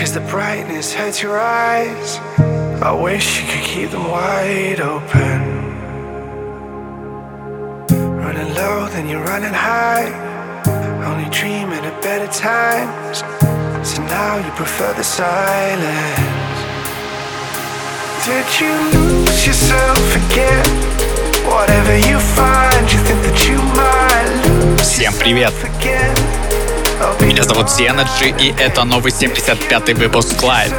Cause the brightness hurts your eyes. I wish you could keep them wide open. Running low, then you're running high. Only dreaming of better times. So now you prefer the silence. Did you lose yourself again? Whatever you find, you think that you might lose Всем привет! Меня зовут Сиэнаджи, и это новый 75-й выпуск Live.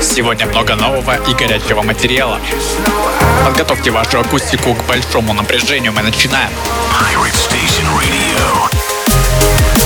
Сегодня много нового и горячего материала. Подготовьте вашу акустику к большому напряжению, мы начинаем. Pirate Station Radio.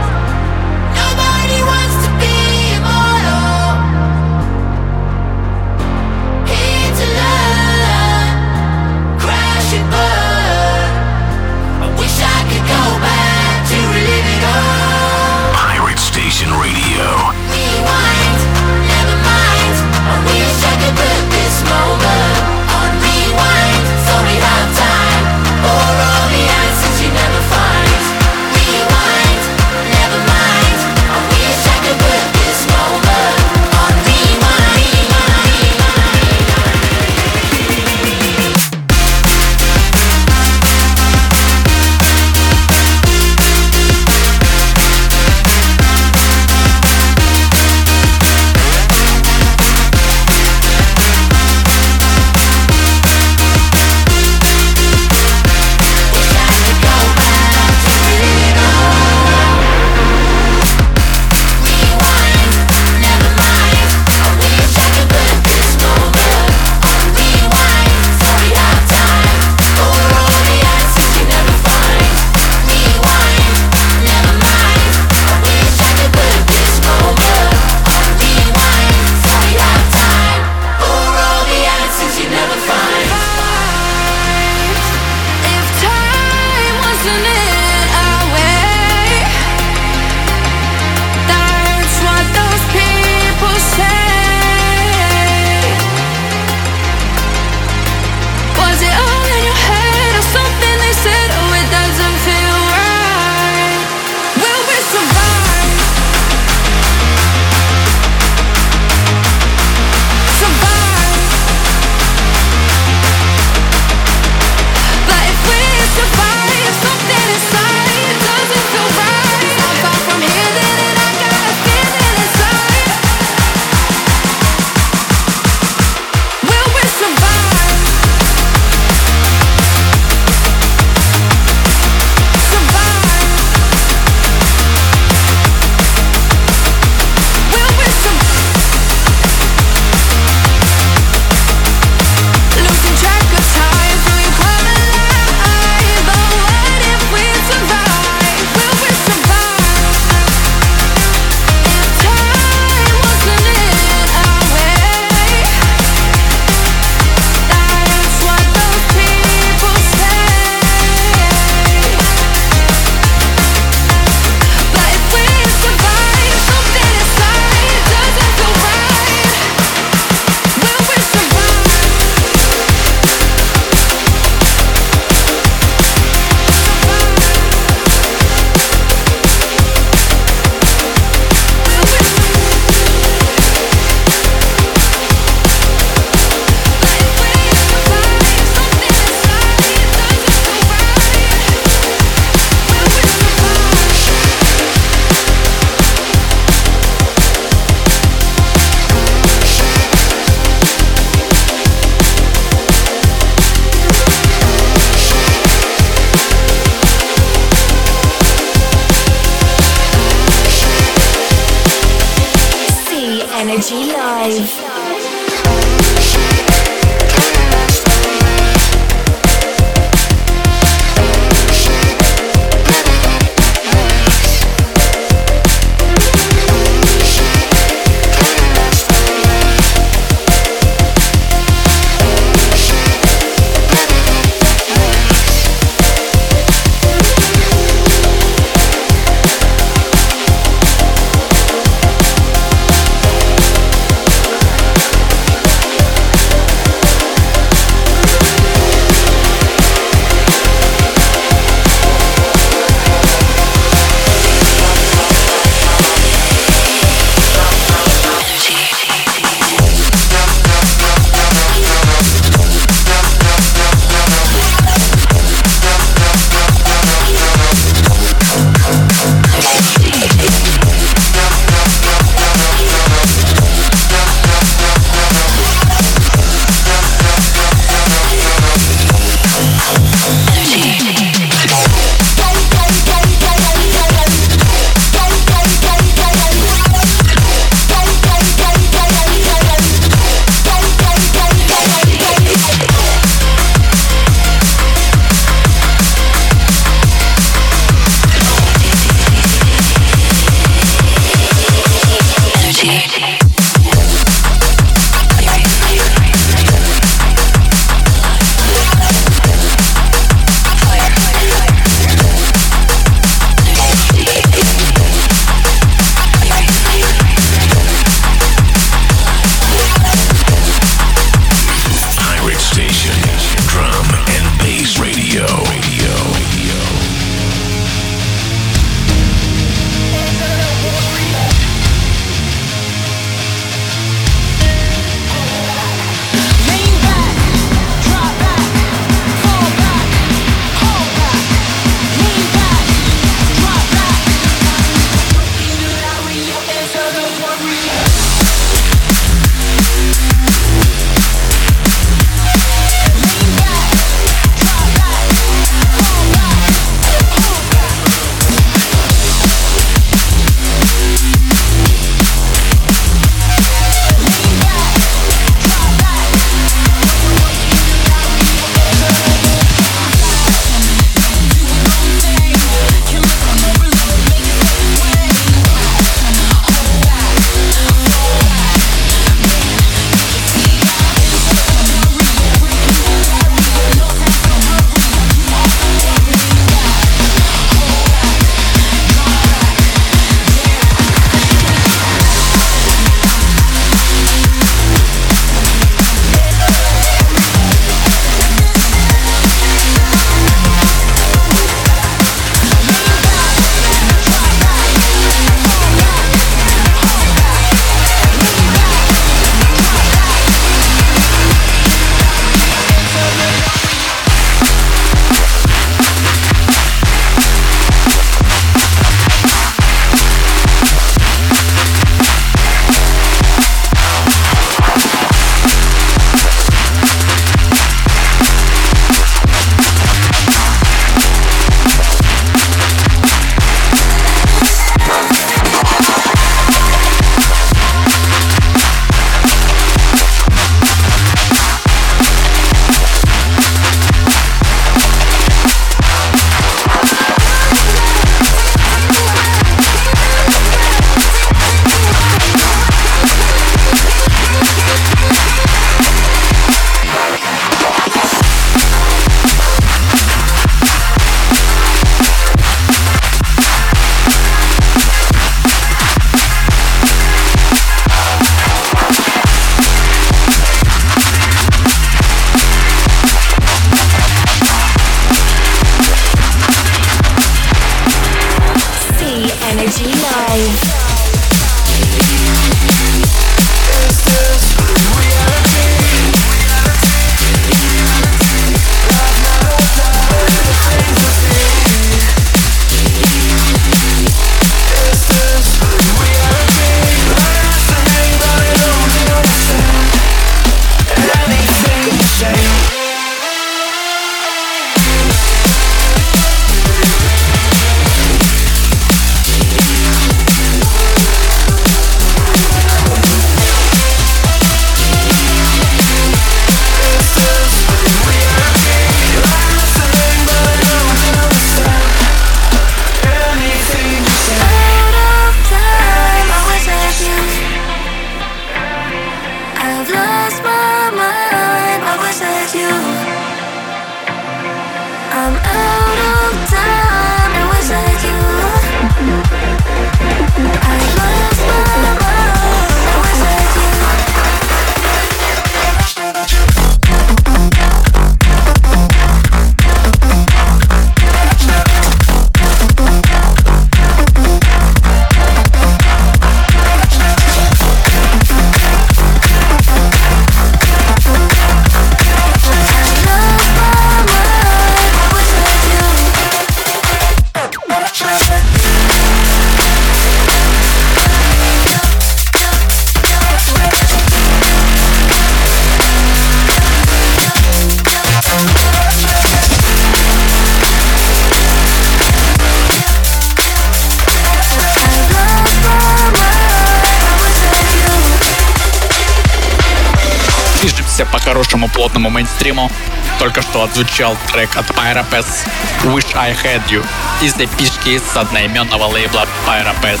Хорошему плотному мейнстриму. Только что отзвучал трек от Pyropes Wish I Had You из эпишки с одноименного лейбла Pyropes.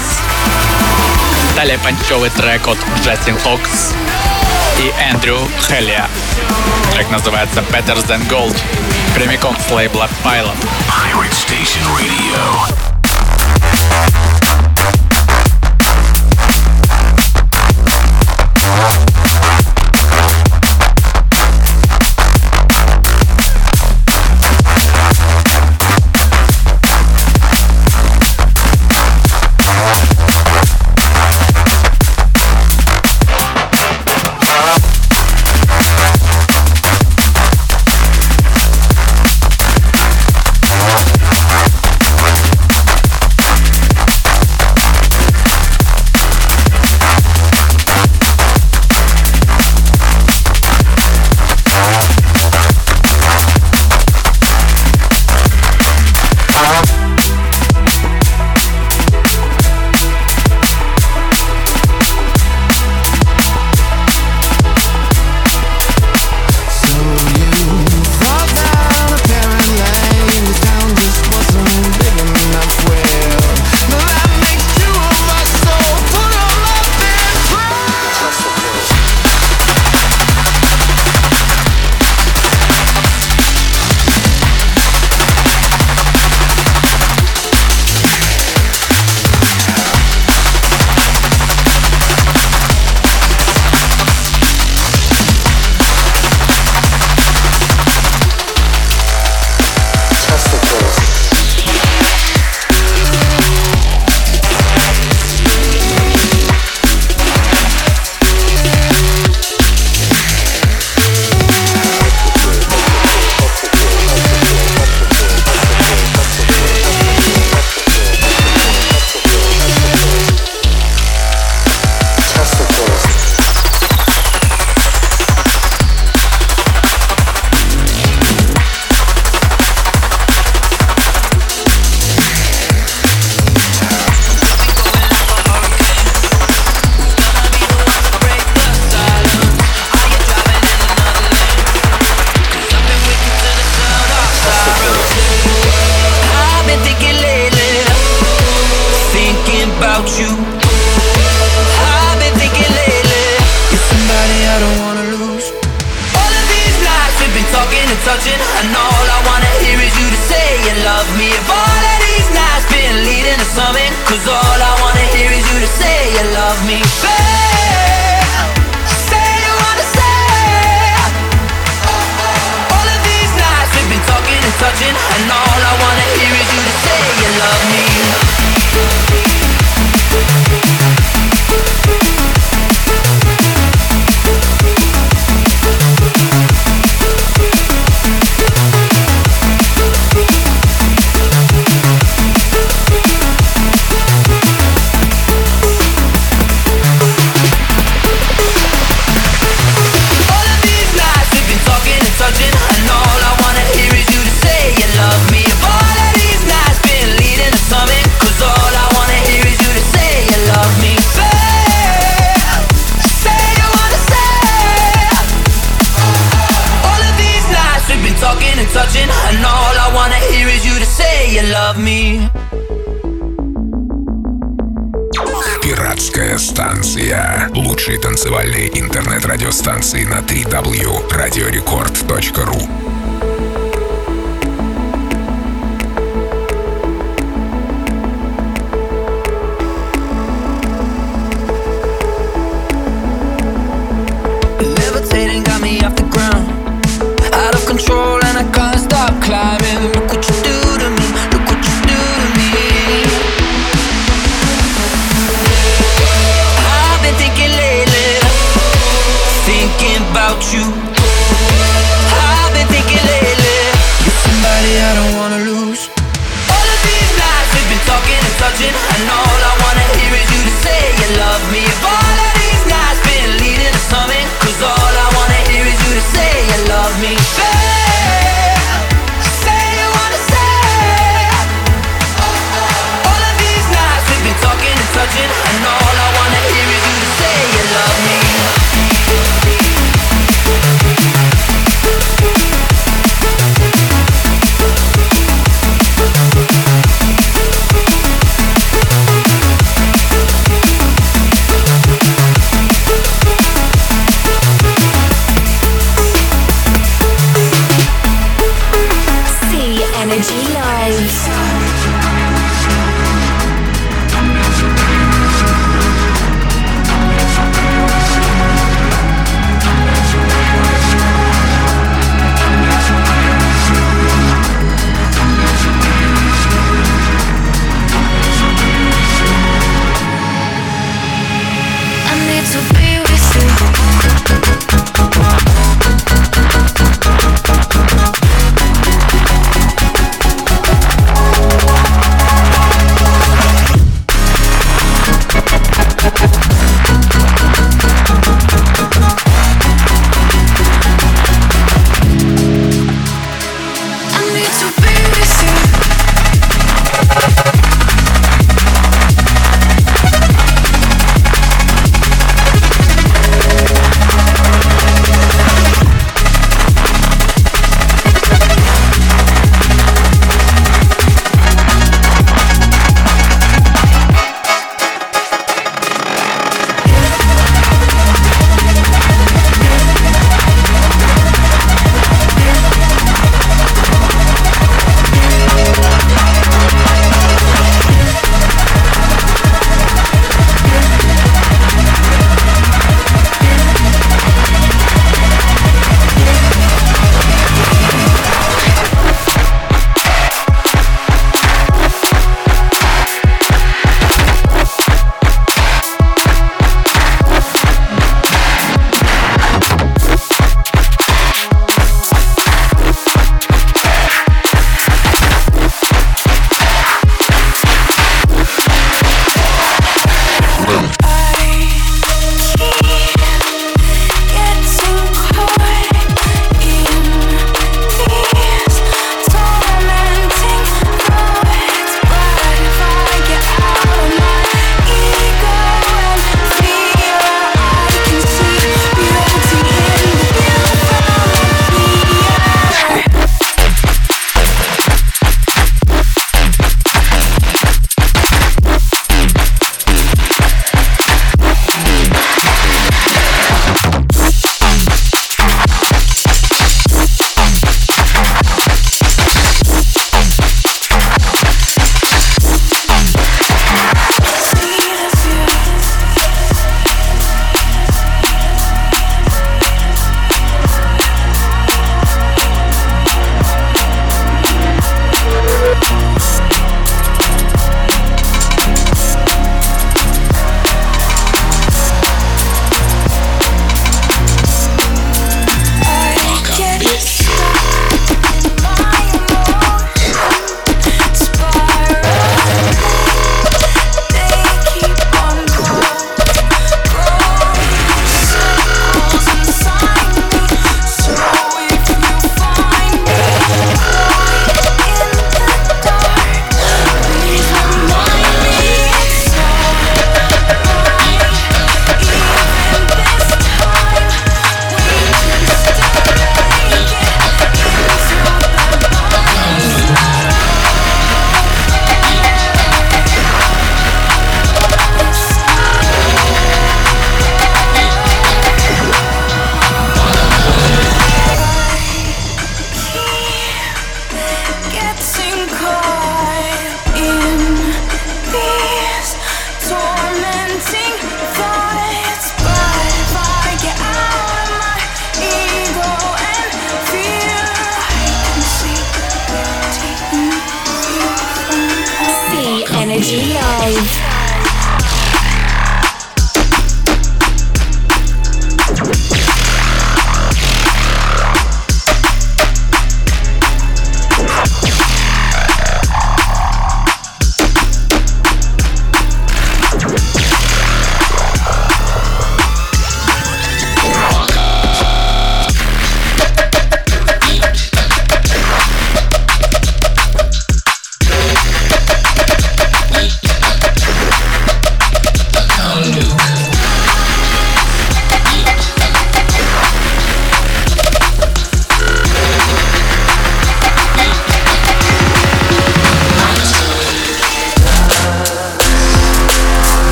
Далее панчевый трек от Джастин Хокс и Эндрю Хелия. Трек называется Better Than Gold, прямиком с лейбла Pilot. Pirate Station Radio. лучшие танцевальные интернет-радиостанции на www.radiorecord.ru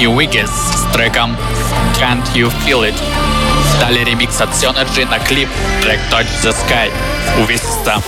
и Wiggins с треком Can't You Feel It. Далее ремикс от Synergy на клип трек Touch the Sky. Увесисто.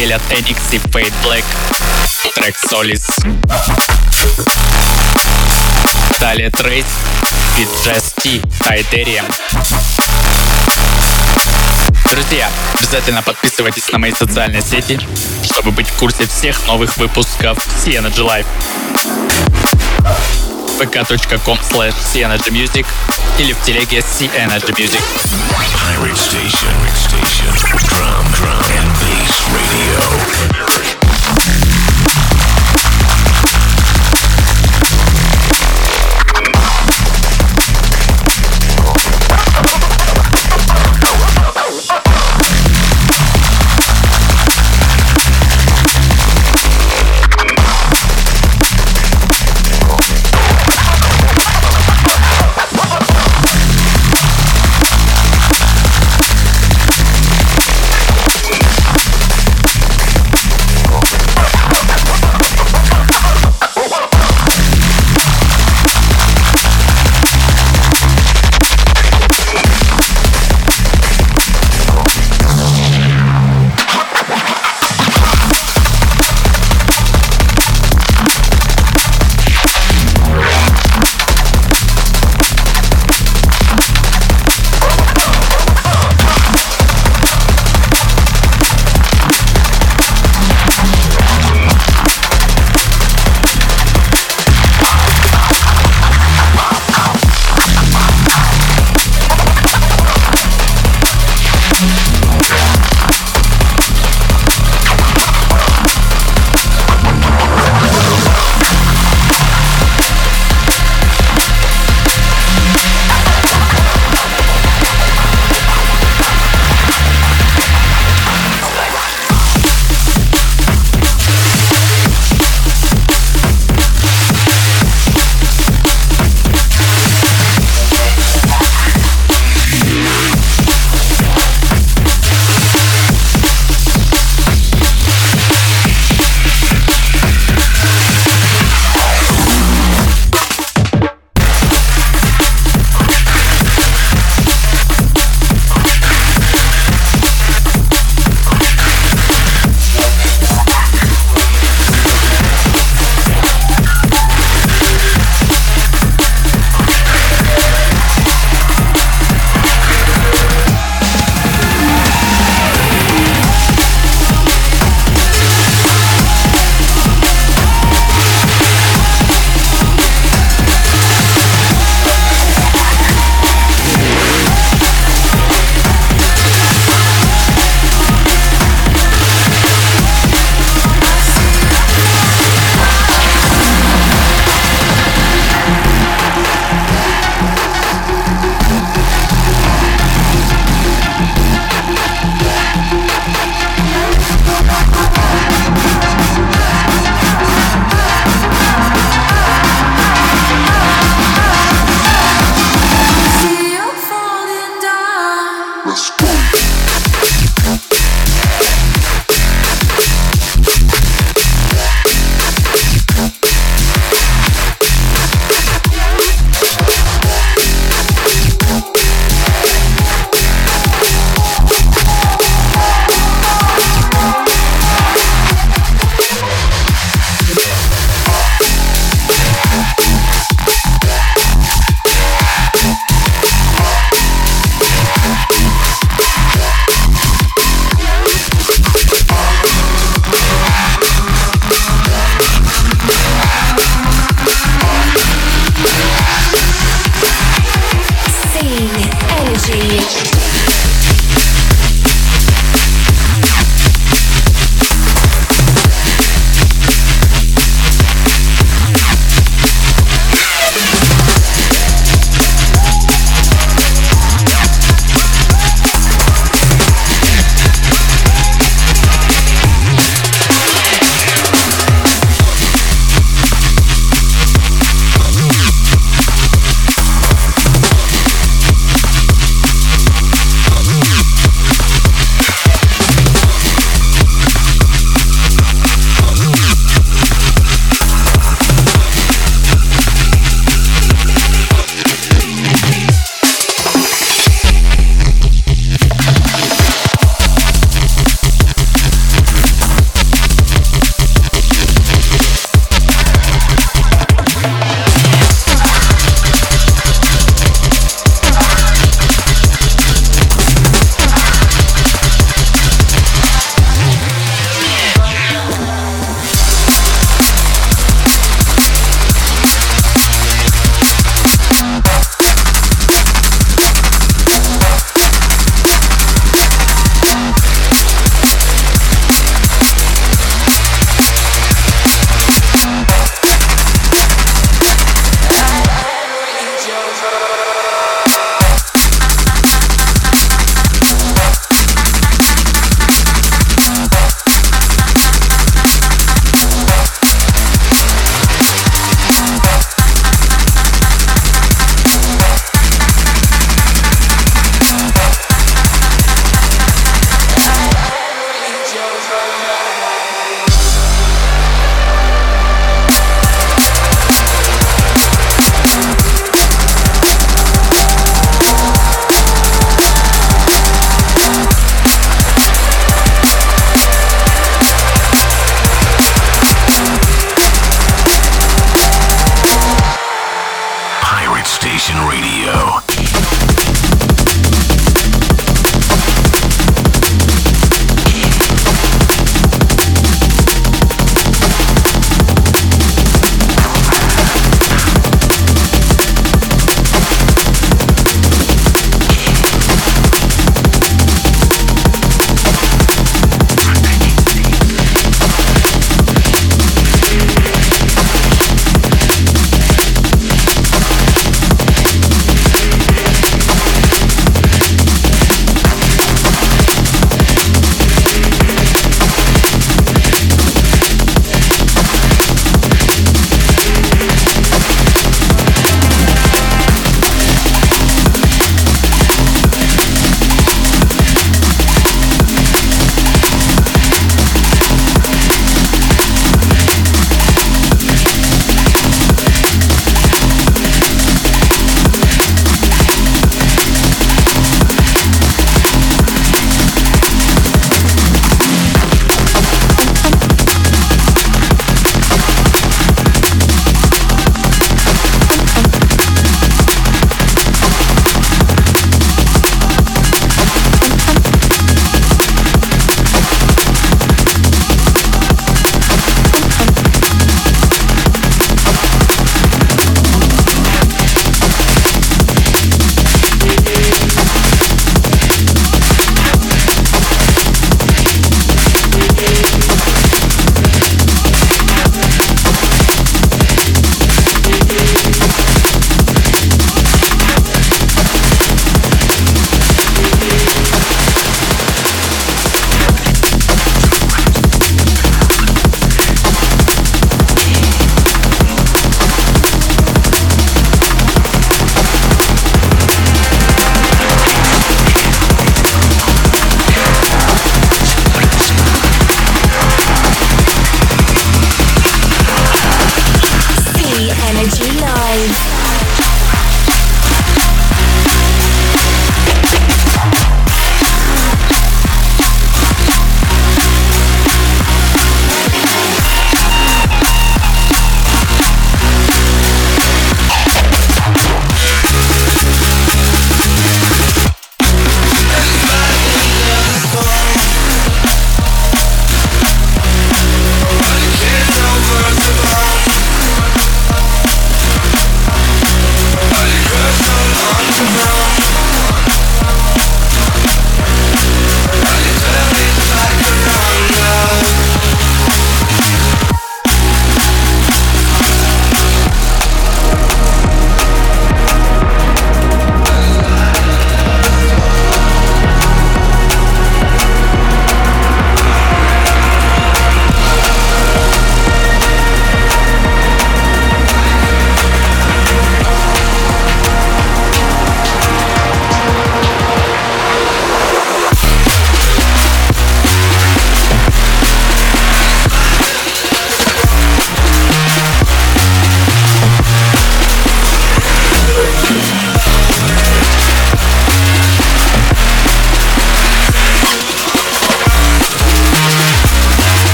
Мощно стелят Enix и Fade Black. Трек Solis. Далее Trace, Beat Jazz. Друзья, обязательно подписывайтесь на мои социальные сети, чтобы быть в курсе всех новых выпусков CNG Live. vk.com slash Music или в телеге CNG Music. Pirate Station, Station, Drum, Drum and Bass Radio.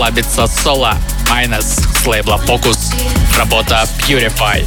расслабиться соло Minus с лейбла Focus, работа Purify.